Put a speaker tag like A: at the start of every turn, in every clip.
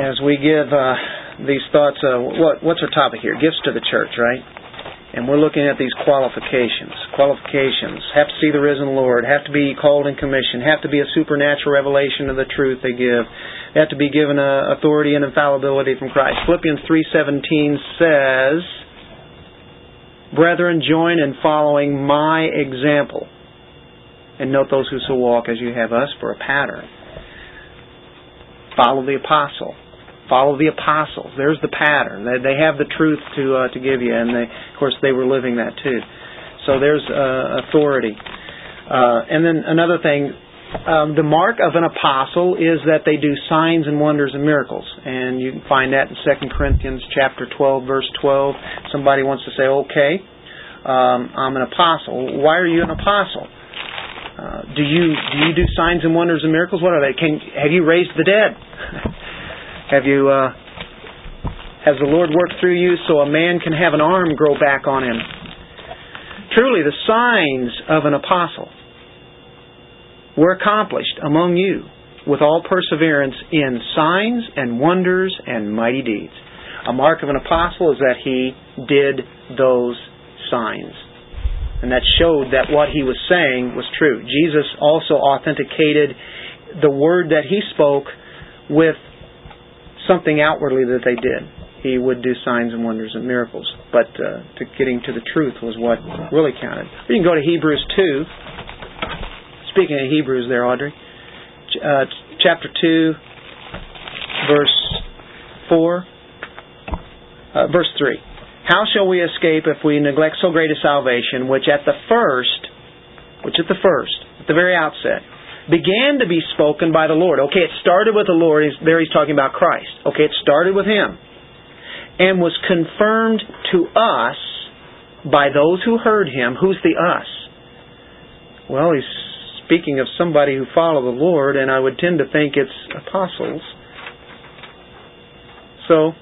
A: as we give uh, these thoughts, uh, what, what's our topic here? Gifts to the church, right? And we're looking at these qualifications. Qualifications have to see the risen Lord, have to be called and commissioned, have to be a supernatural revelation of the truth they give, they have to be given a authority and infallibility from Christ. Philippians three seventeen says, "Brethren, join in following my example, and note those who so walk as you have us for a pattern." Follow the apostle. Follow the apostles. There's the pattern. They, they have the truth to uh, to give you, and they, of course they were living that too. So there's uh, authority. Uh, and then another thing, um, the mark of an apostle is that they do signs and wonders and miracles, and you can find that in 2 Corinthians chapter 12, verse 12. Somebody wants to say, "Okay, um, I'm an apostle. Why are you an apostle?" Uh, do you do you do signs and wonders and miracles? What are they? Can have you raised the dead? have you uh, has the Lord worked through you so a man can have an arm grow back on him? Truly, the signs of an apostle were accomplished among you with all perseverance in signs and wonders and mighty deeds. A mark of an apostle is that he did those signs. And that showed that what he was saying was true. Jesus also authenticated the word that he spoke with something outwardly that they did. He would do signs and wonders and miracles. But uh, to getting to the truth was what really counted. You can go to Hebrews 2. Speaking of Hebrews there, Audrey. Uh, chapter 2, verse 4. Uh, verse 3. How shall we escape if we neglect so great a salvation, which at the first, which at the first, at the very outset, began to be spoken by the Lord? Okay, it started with the Lord. There he's talking about Christ. Okay, it started with Him. And was confirmed to us by those who heard Him. Who's the us? Well, he's speaking of somebody who follow the Lord, and I would tend to think it's apostles. So,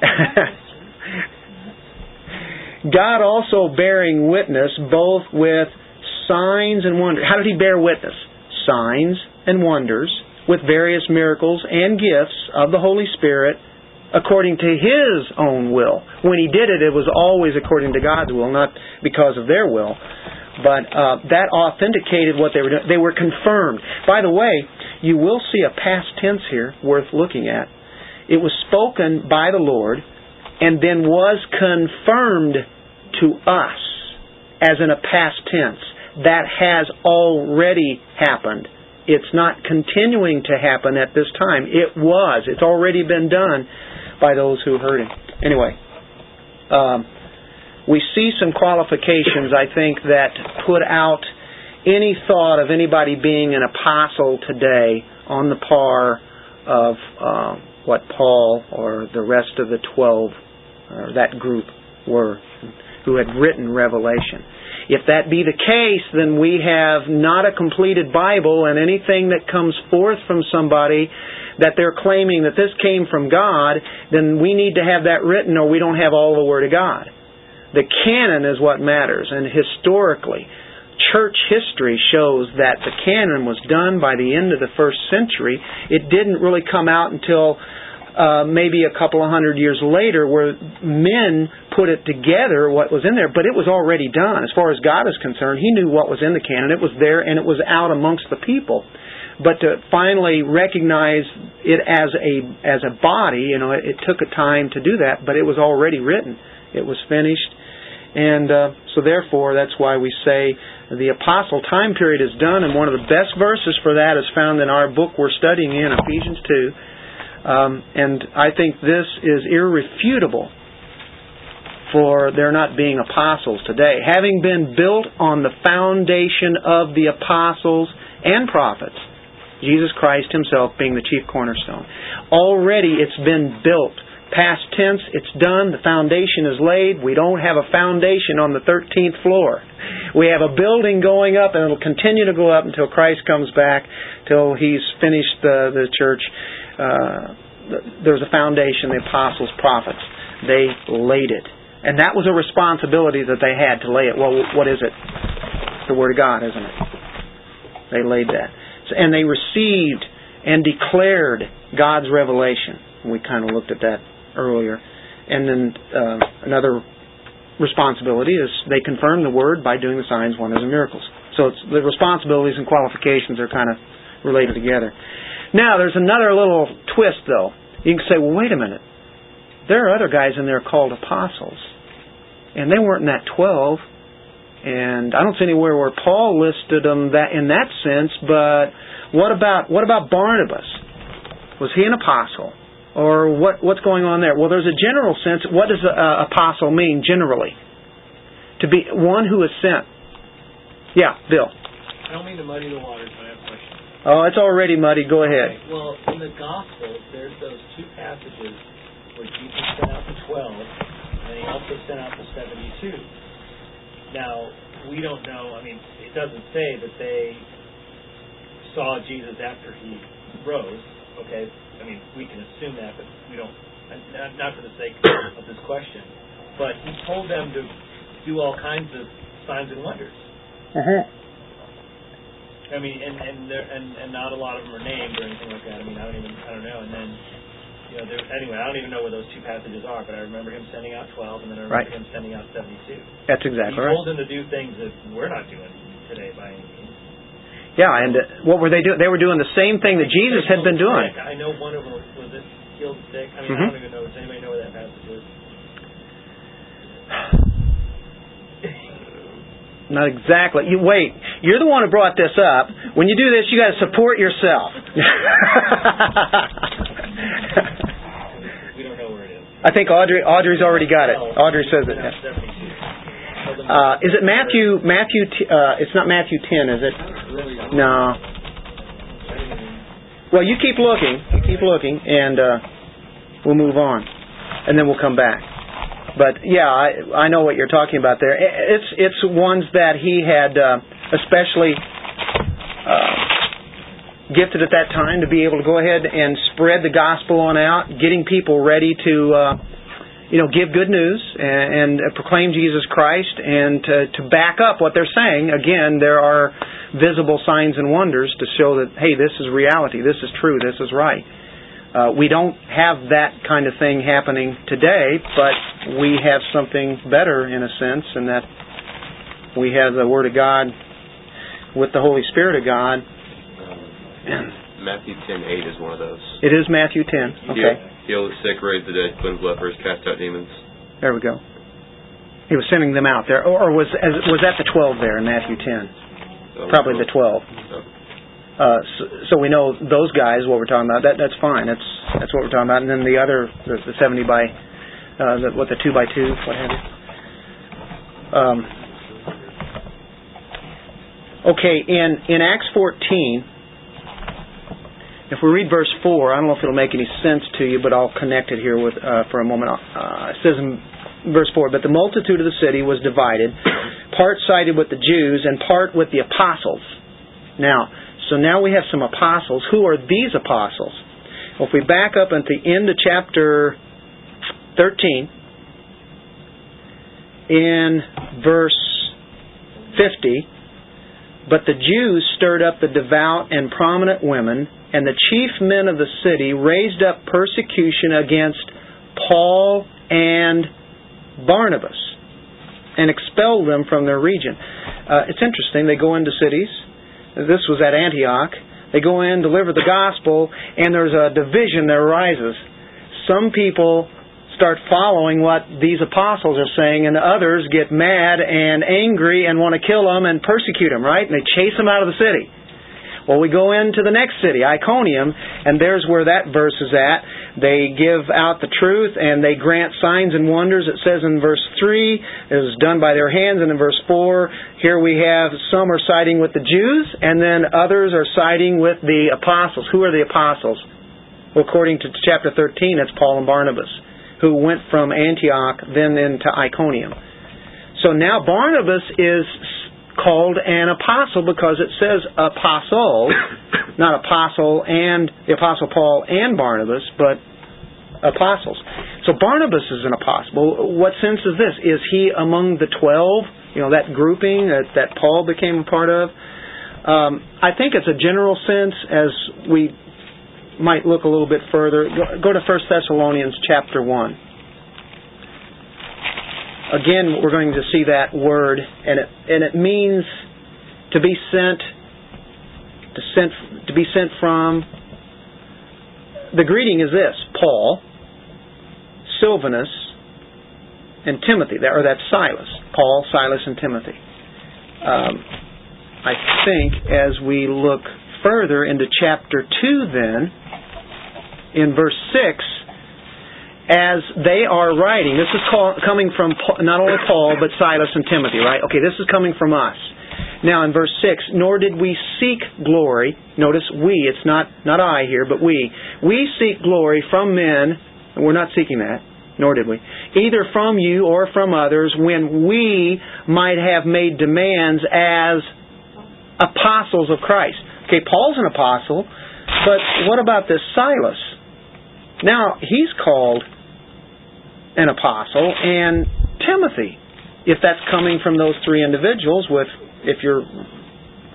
A: God also bearing witness both with signs and wonders. How did He bear witness? Signs and wonders with various miracles and gifts of the Holy Spirit according to His own will. When He did it, it was always according to God's will, not because of their will. But uh, that authenticated what they were doing. They were confirmed. By the way, you will see a past tense here worth looking at. It was spoken by the Lord and then was confirmed to us as in a past tense. That has already happened. It's not continuing to happen at this time. It was. It's already been done by those who heard him. Anyway, um, we see some qualifications, I think, that put out any thought of anybody being an apostle today on the par of uh, what Paul or the rest of the twelve or that group were, who had written Revelation. If that be the case, then we have not a completed Bible, and anything that comes forth from somebody that they're claiming that this came from God, then we need to have that written or we don't have all the Word of God. The canon is what matters, and historically, church history shows that the canon was done by the end of the first century. It didn't really come out until uh, maybe a couple of hundred years later where men put it together what was in there, but it was already done. As far as God is concerned, He knew what was in the canon. It was there and it was out amongst the people. But to finally recognize it as a as a body, you know, it, it took a time to do that, but it was already written. It was finished, and uh, so therefore that's why we say the apostle time period is done. And one of the best verses for that is found in our book we're studying in Ephesians two um, and I think this is irrefutable for there not being apostles today. Having been built on the foundation of the apostles and prophets, Jesus Christ Himself being the chief cornerstone. Already it's been built. Past tense, it's done. The foundation is laid. We don't have a foundation on the 13th floor. We have a building going up, and it'll continue to go up until Christ comes back, till He's finished the, the church uh, there's a foundation, the apostles, prophets. They laid it. And that was a responsibility that they had to lay it. Well, what is it? the Word of God, isn't it? They laid that. And they received and declared God's revelation. We kind of looked at that earlier. And then uh, another responsibility is they confirm the word by doing the signs, wonders, and miracles. So the responsibilities and qualifications are kind of related together. Now, there's another little twist, though. You can say, well, wait a minute. There are other guys in there called apostles, and they weren't in that 12. And I don't see anywhere where Paul listed them that in that sense. But what about what about Barnabas? Was he an apostle? Or what, what's going on there? Well, there's a general sense. What does apostle mean generally? To be one who is sent. Yeah, Bill.
B: I don't mean to muddy the waters, but I have a question.
A: Oh, it's already muddy. Go ahead.
B: Okay. Well, in the Gospels, there's those two passages where Jesus sent out the 12, and he also sent out the 72. Now, we don't know, I mean, it doesn't say that they saw Jesus after he rose, okay? I mean, we can assume that, but we don't. Not for the sake of this question, but he told them to do all kinds of signs and wonders.
A: Uh-huh.
B: I mean, and and there and and not a lot of them are named or anything like that. I mean, I don't even I don't know. And then you know, there, anyway, I don't even know where those two passages are, but I remember him sending out twelve, and then I remember right. him sending out seventy-two.
A: That's exactly
B: he
A: right. He
B: told them to do things that we're not doing today by any means.
A: Yeah, and uh, what were they doing? They were doing the same thing that Jesus had been doing.
B: I know one of them was it healed sick. I mean, mm-hmm. I don't even know. Does anybody know where that passage is?
A: Not exactly. You wait. You're the one who brought this up. When you do this, you got to support yourself.
B: we don't know where it is.
A: I think Audrey. Audrey's already got it. Audrey says it. Uh, is it Matthew? Matthew? Uh, it's not Matthew ten, is it? No. Well, you keep looking. You keep looking, and uh, we'll move on, and then we'll come back. But yeah, I, I know what you're talking about there. It's it's ones that he had uh, especially uh, gifted at that time to be able to go ahead and spread the gospel on out, getting people ready to. Uh, you know, give good news and, and proclaim Jesus Christ and to, to back up what they're saying. Again, there are visible signs and wonders to show that, hey, this is reality, this is true, this is right. Uh, we don't have that kind of thing happening today, but we have something better in a sense, in that we have the Word of God with the Holy Spirit of God.
C: Um, Matthew ten eight is one of those.
A: It is Matthew 10. Okay
C: heal the sick, raise the dead, cleanse lepers, cast out demons.
A: There we go. He was sending them out there, or was was that the twelve there in Matthew ten? Probably the twelve. Uh, so, so, we know those guys. What we're talking about. That that's fine. That's that's what we're talking about. And then the other, the, the seventy by, uh, the, what the two by two, what have you. Um, okay, in in Acts fourteen, if we read verse 4, I don't know if it'll make any sense to you, but I'll connect it here with uh, for a moment. Uh, it says in verse 4, But the multitude of the city was divided, part sided with the Jews and part with the apostles. Now, so now we have some apostles. Who are these apostles? Well, if we back up at the end of chapter 13, in verse 50, but the Jews stirred up the devout and prominent women and the chief men of the city raised up persecution against Paul and Barnabas and expelled them from their region. Uh, it's interesting. They go into cities. This was at Antioch. They go in, deliver the gospel, and there's a division that arises. Some people start following what these apostles are saying, and others get mad and angry and want to kill them and persecute them, right? And they chase them out of the city. Well, we go into the next city, Iconium, and there's where that verse is at. They give out the truth and they grant signs and wonders. It says in verse 3, it was done by their hands, and in verse 4, here we have some are siding with the Jews, and then others are siding with the apostles. Who are the apostles? Well, according to chapter 13, it's Paul and Barnabas, who went from Antioch then into Iconium. So now Barnabas is called an apostle because it says apostle, not apostle and the apostle Paul and Barnabas, but apostles. So Barnabas is an apostle. What sense is this? Is he among the twelve? You know that grouping that, that Paul became a part of. Um, I think it's a general sense as we might look a little bit further. Go, go to 1 Thessalonians chapter 1. Again, we're going to see that word, and it, and it means to be sent, to, sent, to be sent from. The greeting is this Paul, Silvanus, and Timothy, or that's Silas. Paul, Silas, and Timothy. Um, I think as we look further into chapter 2, then, in verse 6, as they are writing, this is call, coming from not only Paul, but Silas and Timothy, right? Okay, this is coming from us. Now in verse 6, nor did we seek glory. Notice we, it's not, not I here, but we. We seek glory from men, and we're not seeking that, nor did we. Either from you or from others, when we might have made demands as apostles of Christ. Okay, Paul's an apostle, but what about this Silas? Now, he's called an apostle, and Timothy, if that's coming from those three individuals, with if you're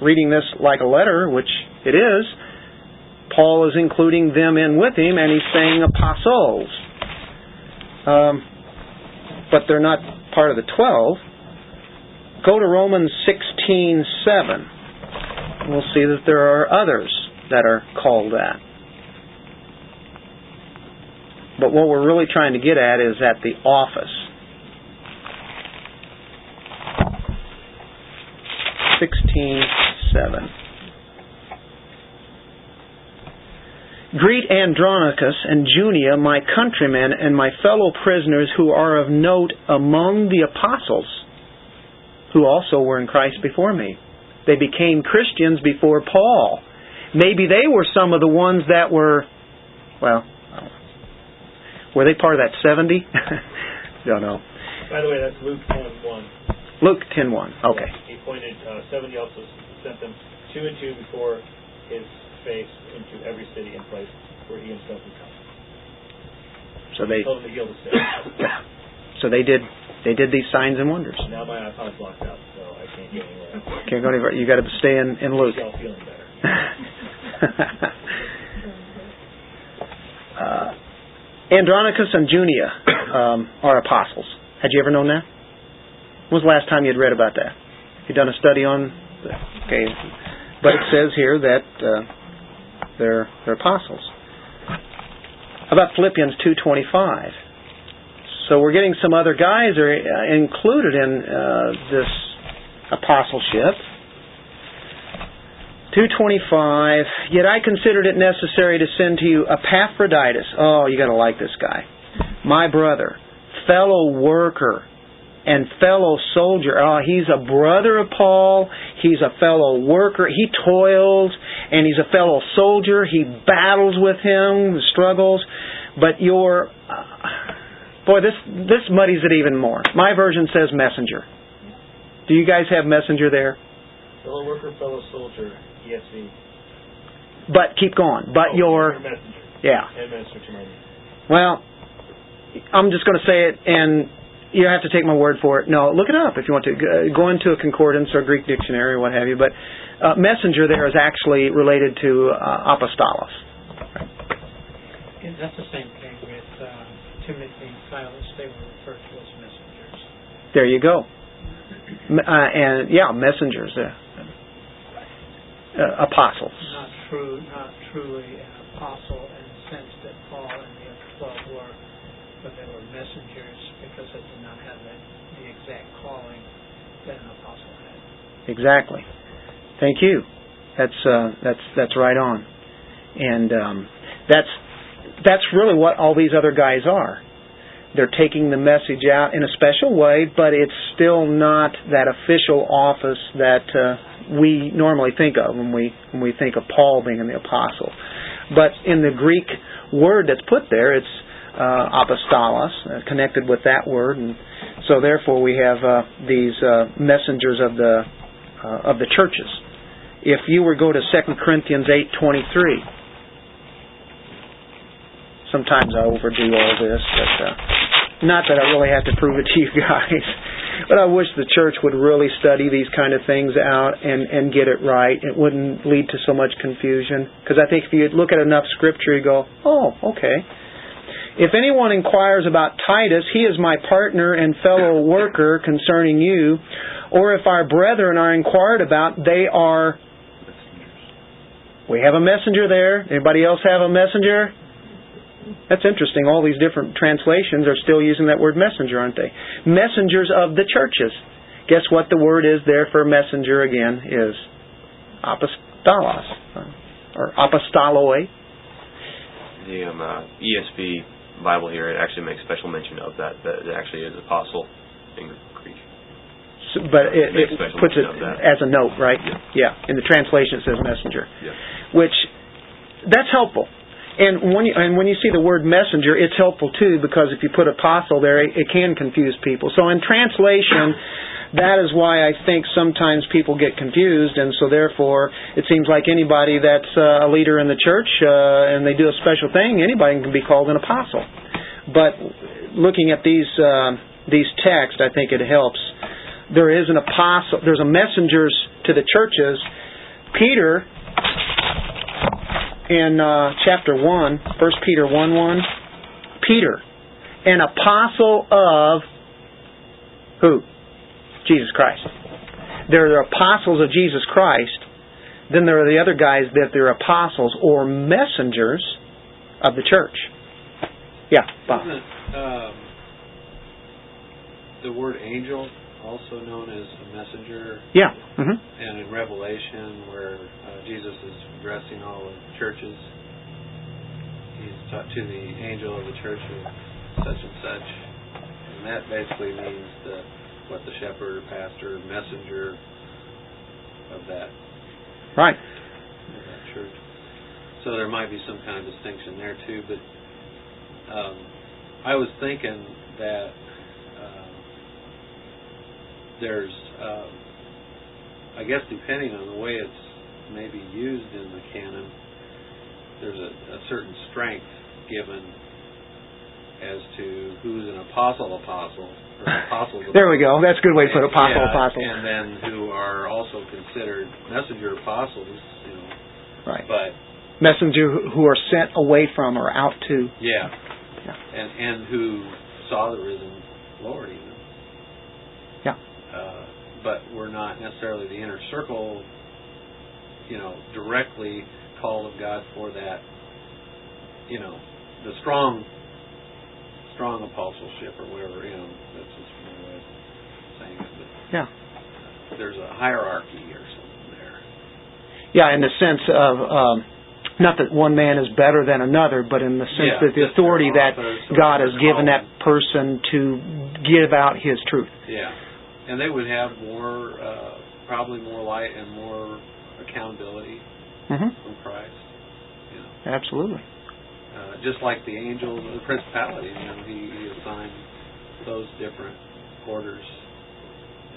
A: reading this like a letter, which it is, Paul is including them in with him, and he's saying apostles. Um, but they're not part of the twelve. Go to Romans sixteen seven we'll see that there are others that are called that. But what we're really trying to get at is at the office. 16:7. Greet Andronicus and Junia, my countrymen and my fellow prisoners who are of note among the apostles, who also were in Christ before me. They became Christians before Paul. Maybe they were some of the ones that were, well, were they part of that 70? Don't know.
B: By the way, that's Luke 10.1.
A: Luke 10.1, okay.
B: He pointed, uh, 70 also sent them two and two before his face into every city and place where he himself would come.
A: So they
B: told them to heal the sick.
A: so they did they did these signs and wonders.
B: Now my iPod's locked out, so I can't get anywhere.
A: Can't go anywhere. You got to stay in, in Luke.
B: feeling better.
A: uh, Andronicus and Junia um, are apostles. Had you ever known that? When was the last time you'd read about that? You done a study on? Okay, but it says here that uh, they're they're apostles. How about Philippians two twenty five? So we're getting some other guys are uh, included in uh, this apostleship. 225. Yet I considered it necessary to send to you Epaphroditus. Oh, you got to like this guy. My brother, fellow worker, and fellow soldier. Oh, he's a brother of Paul. He's a fellow worker. He toils, and he's a fellow soldier. He battles with him, struggles. But your uh, Boy, this this muddies it even more. My version says messenger. Do you guys have messenger there?
B: Fellow worker, fellow soldier, ESV.
A: But keep going. But
B: oh,
A: your
B: messenger.
A: Yeah.
B: And.
A: Well, I'm just going to say it, and you have to take my word for it. No, look it up if you want to. Go into a concordance or Greek dictionary or what have you. But uh, messenger there is actually related to uh, apostolos.
D: Yeah, that's the same thing with uh, Timothy and Silas, they were referred to as messengers.
A: There you go. Uh, and yeah, messengers, uh, apostles.
D: Not true, not truly an apostle in the sense that Paul and the other twelve were, but they were messengers they did not have the, the exact calling that an apostle had.
A: Exactly. Thank you. That's uh, that's that's right on, and um, that's that's really what all these other guys are. They're taking the message out in a special way, but it's still not that official office that uh, we normally think of when we when we think of Paul being the apostle. But in the Greek word that's put there, it's uh, apostolos, uh, connected with that word, and so therefore we have uh, these uh, messengers of the uh, of the churches. If you were to go to 2 Corinthians eight twenty three sometimes I overdo all this, but uh, not that I really have to prove it to you guys. but I wish the church would really study these kind of things out and and get it right. It wouldn't lead to so much confusion because I think if you look at enough scripture, you go, "Oh, okay." If anyone inquires about Titus, he is my partner and fellow worker concerning you. Or if our brethren are inquired about, they are. We have a messenger there. Anybody else have a messenger? That's interesting. All these different translations are still using that word messenger, aren't they? Messengers of the churches. Guess what the word is there for messenger again is? Apostolos. Or apostoloi.
C: The um, uh, ESV Bible here, it actually makes special mention of that, that it actually is apostle in Greek.
A: So, but it, it
C: special
A: puts it
C: mention of that.
A: as a note, right?
C: Yeah.
A: In the translation it says messenger.
C: Yeah.
A: Which, that's helpful. And when you, and when you see the word messenger, it's helpful too because if you put apostle there, it, it can confuse people. So in translation, that is why I think sometimes people get confused, and so therefore it seems like anybody that's uh, a leader in the church uh, and they do a special thing, anybody can be called an apostle. But looking at these uh, these texts, I think it helps. There is an apostle. There's a messengers to the churches. Peter in uh, chapter 1, 1 Peter 1 1, Peter, an apostle of who? Jesus Christ. There are the apostles of Jesus Christ. Then there are the other guys that they're apostles or messengers of the church. Yeah, Bob.
E: Um, the word angel also known as a messenger?
A: Yeah. hmm
E: And in Revelation, where uh, Jesus is addressing all the churches, he's taught to the angel of the church of such and such. And that basically means the what the shepherd, pastor, messenger of that
A: Right.
E: of that church. So there might be some kind of distinction there too, but um, I was thinking that there's, um, I guess, depending on the way it's maybe used in the canon, there's a, a certain strength given as to who's an apostle apostle or apostle.
A: There we go. That's a good way to put it. Apostle,
E: Yeah,
A: apostle.
E: and then who are also considered messenger apostles, you know,
A: Right.
E: but
A: Messenger who- who are sent away from or out to.
E: yeah,
A: Yeah.
E: and and who saw the risen Lord even. But we're not necessarily the inner circle, you know, directly called of God for that. You know, the strong, strong apostleship or whatever. You know, that's just my way of saying it. But
A: Yeah.
E: there's a hierarchy or something there.
A: Yeah, in the sense of um, not that one man is better than another, but in the sense
E: Yeah,
A: that the authority that God has given that person to give out His truth.
E: Yeah, and they would have more, uh, probably more light and more accountability
A: hmm
E: from Christ. You know,
A: Absolutely.
E: uh, just like the angels, the principalities. You know, he, he assigned those different orders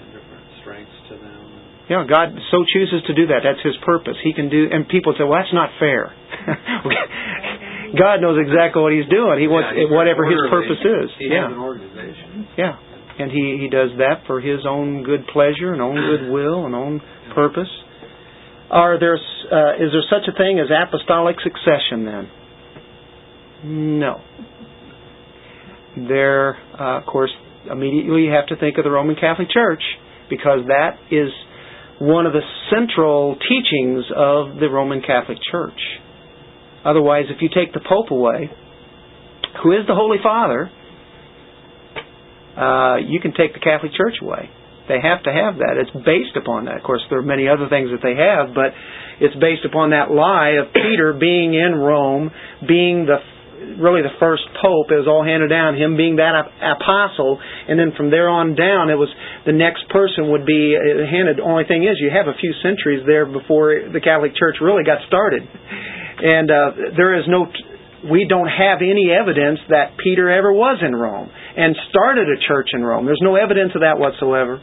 E: and different strengths to them.
A: Yeah, God so chooses to do that. That's His purpose. He can do, and people say, "Well, that's not fair." God knows exactly what He's doing. He wants
E: Yeah,
A: whatever His purpose is.
E: He
A: yeah,
E: has an organization.
A: yeah, and He He does that for His own good pleasure and own good will and own purpose. Are there uh, is there such a thing as apostolic succession then? No. There, uh, of course, immediately you have to think of the Roman Catholic Church because that is one of the central teachings of the Roman Catholic Church. Otherwise, if you take the Pope away, who is the Holy Father, uh, you can take the Catholic Church away. They have to have that. It's based upon that. Of course, there are many other things that they have, but it's based upon that lie of Peter being in Rome, being the really the first pope. It was all handed down. Him being that apostle, and then from there on down, it was the next person would be uh, handed. The only thing is, you have a few centuries there before the Catholic Church really got started, and uh, there is no. T- We don't have any evidence that Peter ever was in Rome and started a church in Rome. There's no evidence of that whatsoever.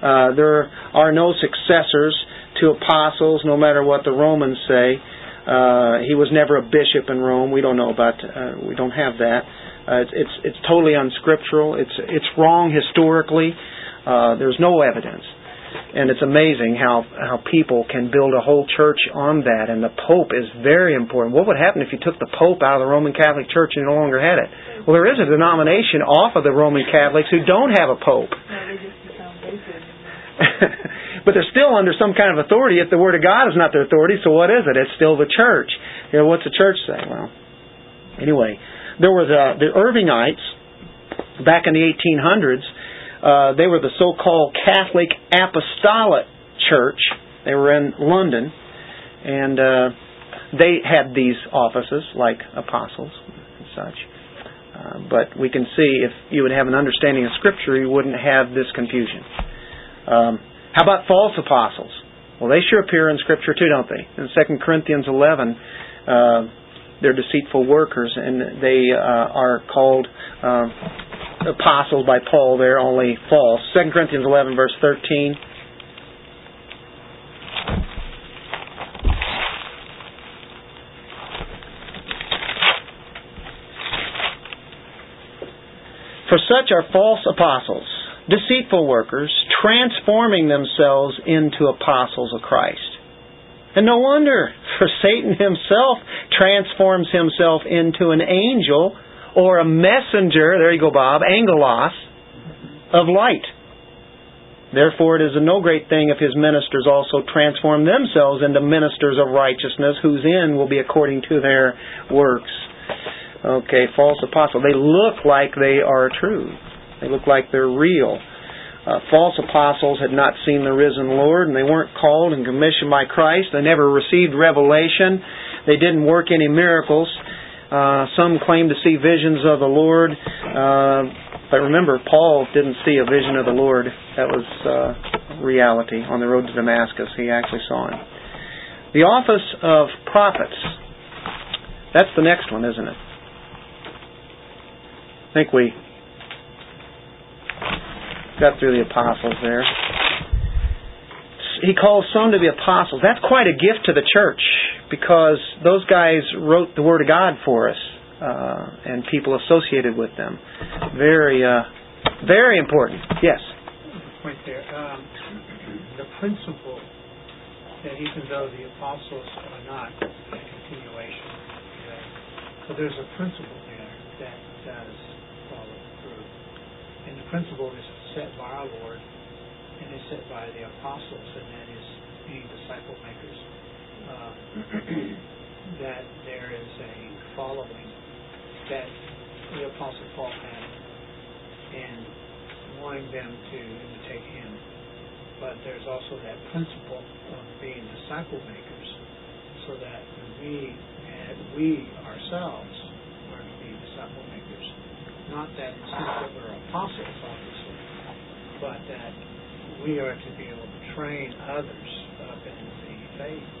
A: Uh, there are no successors to apostles, no matter what the Romans say. Uh, he was never a bishop in Rome. We don't know about. Uh, we don't have that. Uh, it's, it's it's totally unscriptural. It's it's wrong historically. Uh, there's no evidence. And it's amazing how, how people can build a whole church on that. And the Pope is very important. What would happen if you took the Pope out of the Roman Catholic Church and no longer had it? Well, there is a denomination off of the Roman Catholics who don't have a Pope. but they're still under some kind of authority. If the Word of God is not their authority, so what is it? It's still the church. You know, what's the church say? Well, anyway, there were the, uh, the Irvingites back in the 1800s. Uh, they were the so-called Catholic Apostolic Church. They were in London, and uh, they had these offices like apostles and such. Uh, but we can see if you would have an understanding of Scripture, you wouldn't have this confusion. Um, how about false apostles? Well, they sure appear in Scripture too, don't they? In 2 Corinthians 11, uh, they're deceitful workers, and they uh, are called uh, apostles by Paul. They're only false. 2 Corinthians 11, verse 13. For such are false apostles, deceitful workers, transforming themselves into apostles of Christ. And no wonder, for Satan himself transforms himself into an angel or a messenger, there you go, Bob, angelos, of light. Therefore, it is a no great thing if his ministers also transform themselves into ministers of righteousness, whose end will be according to their works. Okay, false apostle. They look like they are true. They look like they're real. Uh, false apostles had not seen the risen Lord, and they weren't called and commissioned by Christ. They never received revelation. They didn't work any miracles. Uh, some claim to see visions of the Lord. Uh, but remember, Paul didn't see a vision of the Lord. That was uh, reality on the road to Damascus. He actually saw him. The office of prophets. That's the next one, isn't it? I think we got through the apostles there. He calls some to be apostles. That's quite a gift to the church because those guys wrote the Word of God for us uh, and people associated with them. Very, uh, very important. Yes.
D: Point there. Um, the principle that even though the apostles are not a continuation, okay, so there's a principle there that does follow through, and the principle is set by our Lord and is set by the apostles, and that is being disciple makers. Uh, that there is a following that the apostle Paul had, and wanting them to imitate him. But there's also that principle of being disciple makers, so that we we ourselves are to be disciple makers. Not that the sense that we're apostles, obviously, but that we are to be able to train others up in the faith,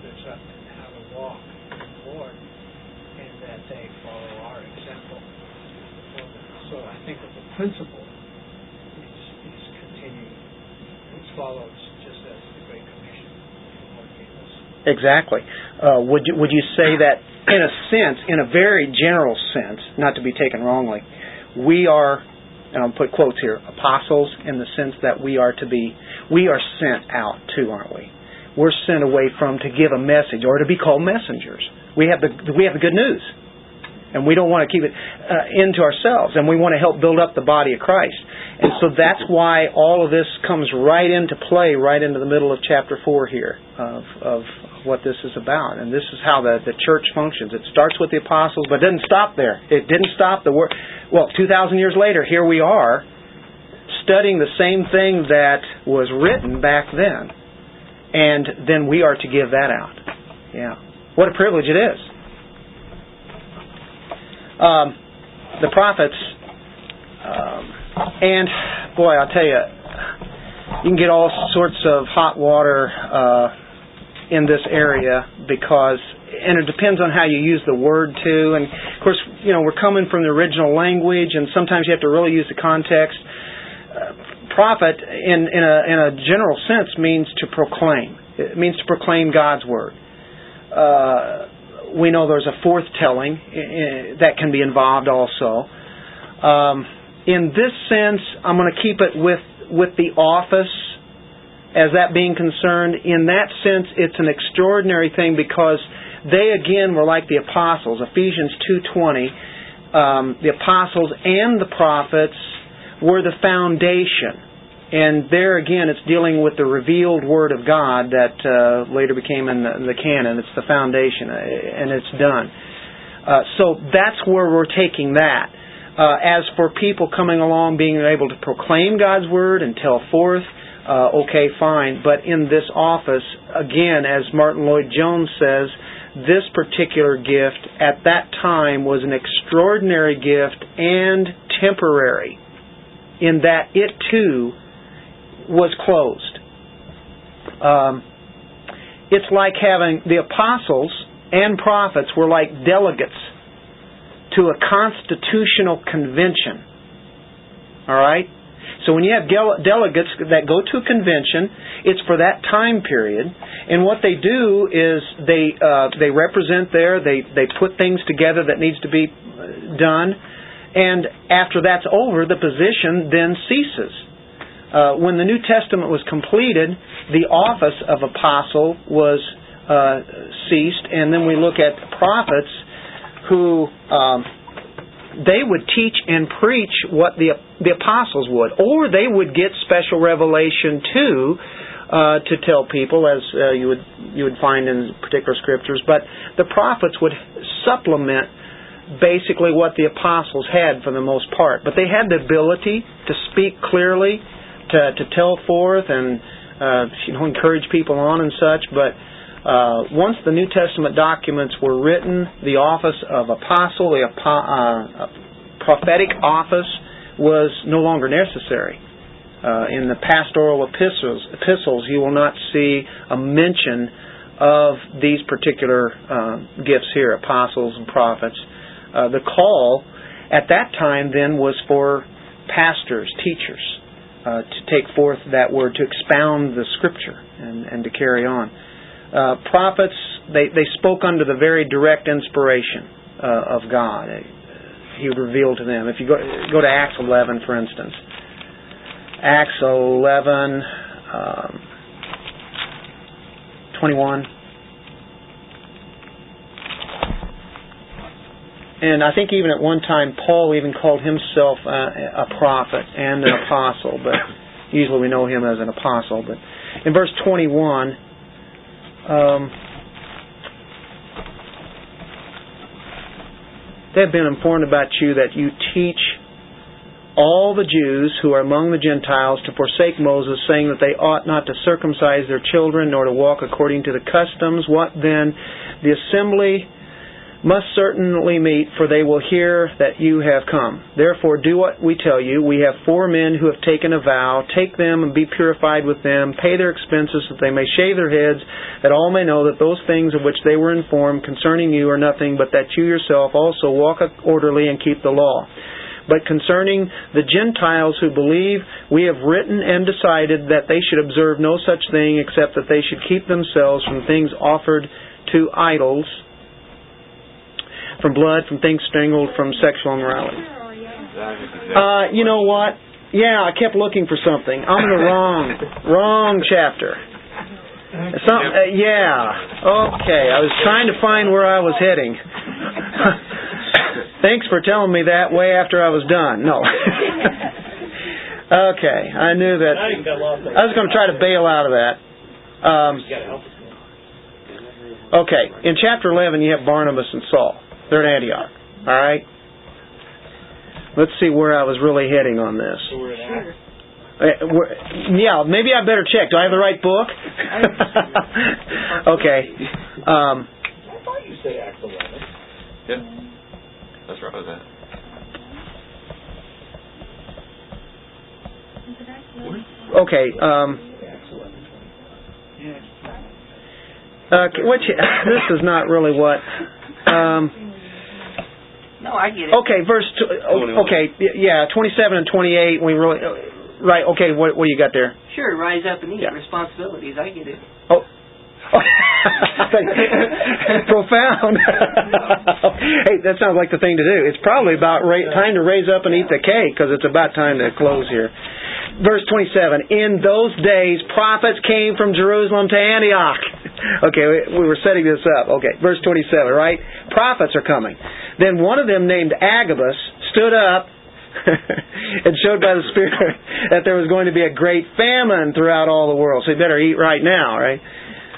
D: others up in how to walk in the Lord, and that they follow our example. So I think that the principle is, is continuing. It follows just as the Great Commission the Lord gave us.
A: Exactly. Uh, would you, would you say that in a sense, in a very general sense, not to be taken wrongly, we are and I'll put quotes here, apostles in the sense that we are to be, we are sent out too, aren't we? We're sent away from to give a message or to be called messengers. We have the, we have the good news. And we don't want to keep it uh, into ourselves. And we want to help build up the body of Christ. And so that's why all of this comes right into play, right into the middle of chapter 4 here of, of what this is about. And this is how the, the church functions. It starts with the apostles, but doesn't stop there. It didn't stop the word. Well, 2,000 years later, here we are studying the same thing that was written back then. And then we are to give that out. Yeah. What a privilege it is. Um, the prophets, um, and boy, I'll tell you, you can get all sorts of hot water uh, in this area because, and it depends on how you use the word too. And of course, you know, we're coming from the original language, and sometimes you have to really use the context. Prophet, in in a in a general sense, means to proclaim. It means to proclaim God's word. Uh, we know there's a fourth telling that can be involved also. Um, in this sense, I'm going to keep it with with the office as that being concerned. In that sense, it's an extraordinary thing because they again were like the apostles. Ephesians two twenty. Um, the apostles and the prophets were the foundation. And there again, it's dealing with the revealed Word of God that uh, later became in the, the canon. It's the foundation, uh, and it's done. Uh, so that's where we're taking that. Uh, as for people coming along being able to proclaim God's Word and tell forth, uh, okay, fine. But in this office, again, as Martyn Lloyd-Jones says, this particular gift at that time was an extraordinary gift and temporary in that it too was closed. Um, it's like having the apostles and prophets were like delegates to a constitutional convention. All right? So when you have delegates that go to a convention, it's for that time period, and what they do is they uh, they represent there, they they put things together that needs to be uh, done, and after that's over, the position then ceases. Uh, when the New Testament was completed, the office of apostle was uh, ceased, and then we look at prophets who um, they would teach and preach what the the apostles would, or they would get special revelation too uh, to tell people, as uh, you would you would find in particular scriptures. But the prophets would supplement basically what the apostles had for the most part. But they had the ability to speak clearly, to to tell forth, and uh, you know encourage people on and such. But uh, once the New Testament documents were written, the office of apostle, the uh, prophetic office, was no longer necessary. Uh, in the pastoral epistles, epistles, you will not see a mention of these particular uh, gifts here, apostles and prophets. Uh, the call at that time then was for pastors, teachers, uh, to take forth that word, to expound the scripture and, and to carry on uh, prophets, they, they spoke under the very direct inspiration uh, of God. He would reveal to them. If you go, go to Acts 11, for instance, Acts 11, um, 21. And I think even at one time, Paul even called himself a, a prophet and an apostle, but usually we know him as an apostle. But in verse 21, um, they have been informed about you that you teach all the Jews who are among the Gentiles to forsake Moses, saying that they ought not to circumcise their children nor to walk according to the customs. What then? The assembly must certainly meet, for they will hear that you have come. Therefore, do what we tell you. We have four men who have taken a vow. Take them and be purified with them. Pay their expenses that they may shave their heads, that all may know that those things of which they were informed concerning you are nothing, but that you yourself also walk orderly and keep the law. But concerning the Gentiles who believe, we have written and decided that they should observe no such thing except that they should keep themselves from things offered to idols from blood, from things strangled, from sexual immorality. Uh, you know what? Yeah, I kept looking for something. I'm in the wrong, wrong chapter. Some, uh, yeah. Okay, I was trying to find where I was heading. Thanks for telling me that way after I was done. No. okay, I knew that. I was going to try to bail out of that. Um, okay, in chapter 11, you have Barnabas and Saul. They're in Antioch. All right? Let's see where I was really heading on this. Uh, yeah, maybe I better check. Do I have the right book? okay. Um,
B: I thought you said Acts 11.
C: Yeah. That's right with that.
A: Okay. Um, uh, which this is not really what. Um,
F: no, I get it.
A: Okay, verse. T- okay, yeah, twenty-seven and twenty-eight. We really right. Okay, what what do you got there?
F: Sure, rise up and eat
A: Yeah.
F: responsibilities. I get it.
A: Oh. Profound. hey, that sounds like the thing to do. It's probably about ra- time to raise up and eat the cake because it's about time to close here. Verse 27, in those days prophets came from Jerusalem to Antioch. Okay, we, we were setting this up. Okay, verse 27, right? Prophets are coming. Then one of them named Agabus stood up and showed by the Spirit that there was going to be a great famine throughout all the world. So you better eat right now, right?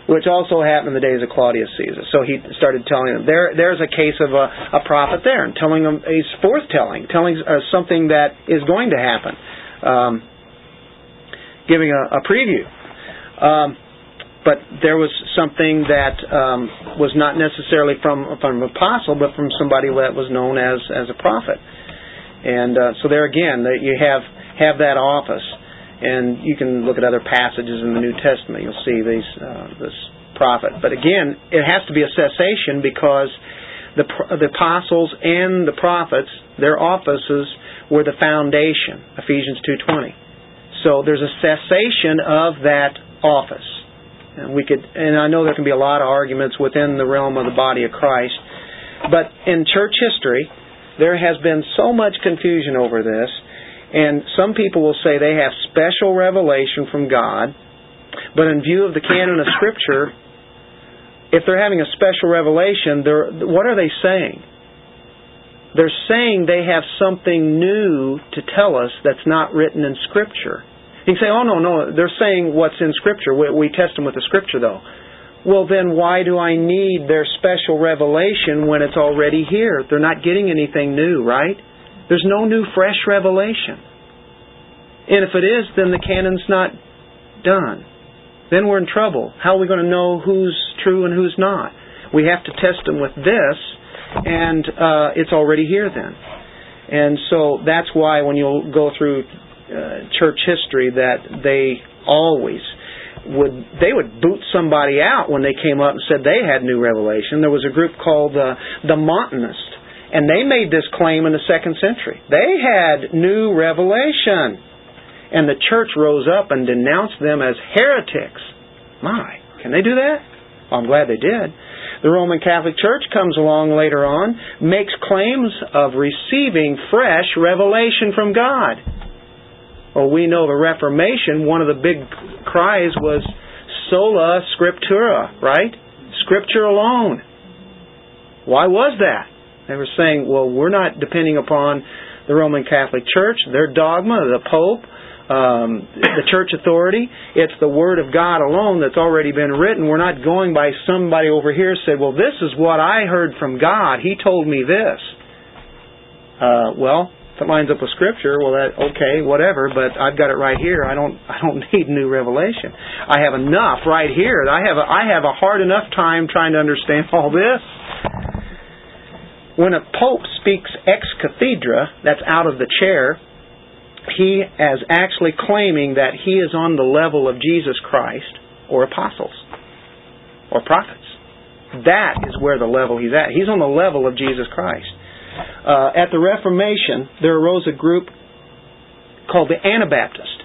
A: Which also happened in the days of Claudius Caesar. So he started telling them there. There's a case of a, a prophet there, and telling them he's forthtelling, telling uh, something that is going to happen, um, giving a, a preview. Um, but there was something that um, was not necessarily from from an apostle, but from somebody that was known as as a prophet. And uh, so there again, that you have have that office, and you can look at other passages in the New Testament. You'll see these uh, this prophet. But again, it has to be a cessation because the the apostles and the prophets, their offices were the foundation. Ephesians two twenty. So there's a cessation of that office. And we could, and I know there can be a lot of arguments within the realm of the body of Christ, but in church history, there has been so much confusion over this, and some people will say they have special revelation from God, but in view of the canon of Scripture, if they're having a special revelation, what are they saying? They're saying they have something new to tell us that's not written in Scripture. You can say, oh, no, no, they're saying what's in Scripture. We, we test them with the Scripture, though. Well, then why do I need their special revelation when it's already here? They're not getting anything new, right? There's no new, fresh revelation. And if it is, then the canon's not done. Then we're in trouble. How are we going to know who's true and who's not? We have to test them with this, and uh, it's already here then. And so that's why when you'll go through uh, church history that they always would they would boot somebody out when they came up and said they had new revelation. There was a group called uh, the Montanists, and they made this claim in the second century. They had new revelation, and the church rose up and denounced them as heretics. My, can they do that? Well, I'm glad they did. The Roman Catholic Church comes along later on, makes claims of receiving fresh revelation from God. Well, we know the Reformation, one of the big cries was sola scriptura, right? Scripture alone. Why was that? They were saying, well, we're not depending upon the Roman Catholic Church, their dogma, the Pope, um, the church authority. It's the Word of God alone that's already been written. We're not going by somebody over here said, well, this is what I heard from God. He told me this. Uh, well, if it lines up with Scripture, well, that okay, whatever. But I've got it right here. I don't, I don't need new revelation. I have enough right here. I have, a, I have a hard enough time trying to understand all this. When a pope speaks ex cathedra, that's out of the chair, he is actually claiming that he is on the level of Jesus Christ or apostles or prophets. That is where the level he's at. He's on the level of Jesus Christ. Uh, at the Reformation, there arose a group called the Anabaptist.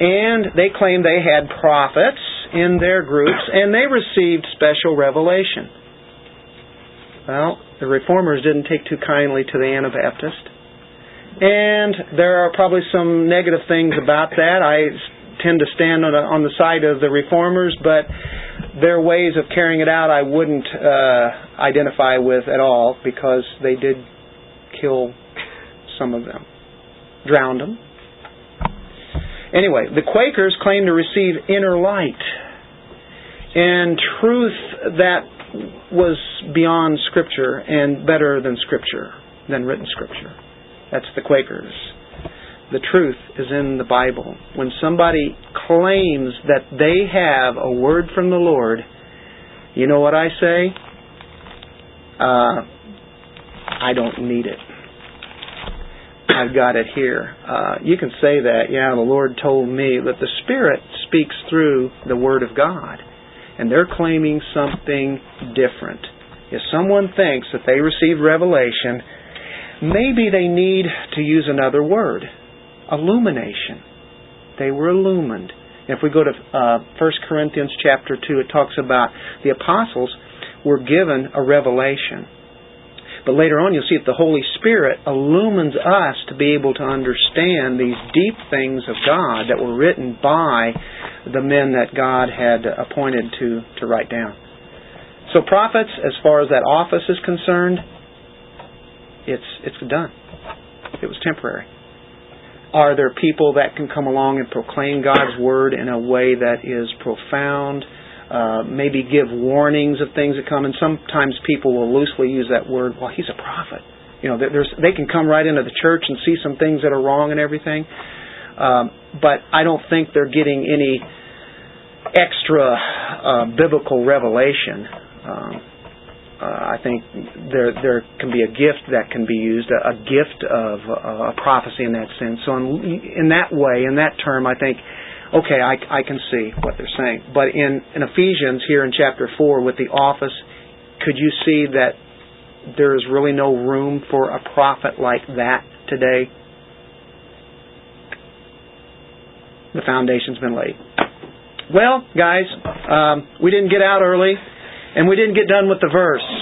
A: And they claimed they had prophets in their groups, and they received special revelation. Well, the reformers didn't take too kindly to the Anabaptist. And there are probably some negative things about that. I tend to stand on the side of the reformers, but their ways of carrying it out I wouldn't uh, identify with at all because they did kill some of them, drowned them. Anyway, the Quakers claim to receive inner light and truth that was beyond Scripture and better than Scripture, than written Scripture. That's the Quakers. The truth is in the Bible. When somebody claims that they have a word from the Lord, you know what I say? Uh, I don't need it. I've got it here. Uh, you can say that, yeah, the Lord told me, but the Spirit speaks through the Word of God. And they're claiming something different. If someone thinks that they received revelation Maybe they need to use another word illumination. They were illumined. If we go to uh, 1 Corinthians chapter 2, it talks about the apostles were given a revelation. But later on, you'll see that the Holy Spirit illumines us to be able to understand these deep things of God that were written by the men that God had appointed to, to write down. So prophets, as far as that office is concerned, it's it's done. It was temporary. Are there people that can come along and proclaim God's word in a way that is profound? Uh, maybe give warnings of things that come, and sometimes people will loosely use that word. Well, he's a prophet. You know, there's they can come right into the church and see some things that are wrong and everything. Um, but I don't think they're getting any extra uh, biblical revelation. Um, uh, I think there there can be a gift that can be used, a, a gift of uh, a prophecy in that sense. So in, in that way, in that term, I think okay, I, I can see what they're saying. But in, in Ephesians here in chapter 4 with the office, could you see that there is really no room for a prophet like that today? The foundation's been laid. Well, guys, um, we didn't get out early, and we didn't get done with the verse.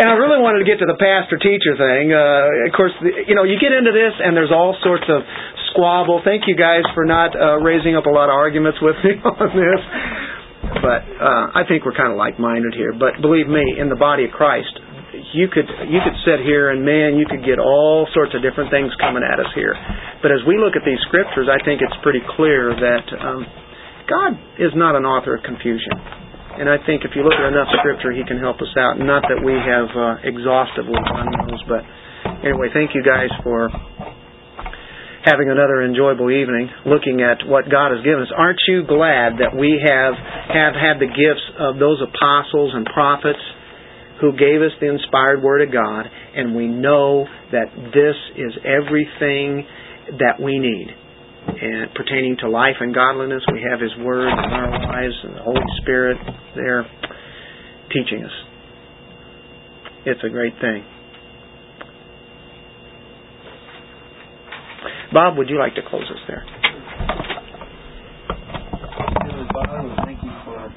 A: And I really wanted to get to the pastor teacher thing. Uh, of course, you know, you get into this, and there's all sorts of squabble. Thank you guys for not uh, raising up a lot of arguments with me on this. But uh, I think we're kind of like-minded here. But believe me, in the body of Christ, you could you could sit here and man, you could get all sorts of different things coming at us here. But as we look at these scriptures, I think it's pretty clear that um, God is not an author of confusion. And I think if you look at enough scripture, He can help us out. Not that we have uh, exhaustively done those, but anyway, thank you guys for having another enjoyable evening looking at what God has given us. Aren't you glad that we have have had the gifts of those apostles and prophets who gave us the inspired word of God and we know that this is everything that we need and pertaining to life and godliness. We have His Word in our lives, and the Holy Spirit there teaching us. It's a great thing. Bob, would you like to close us there? Thank you.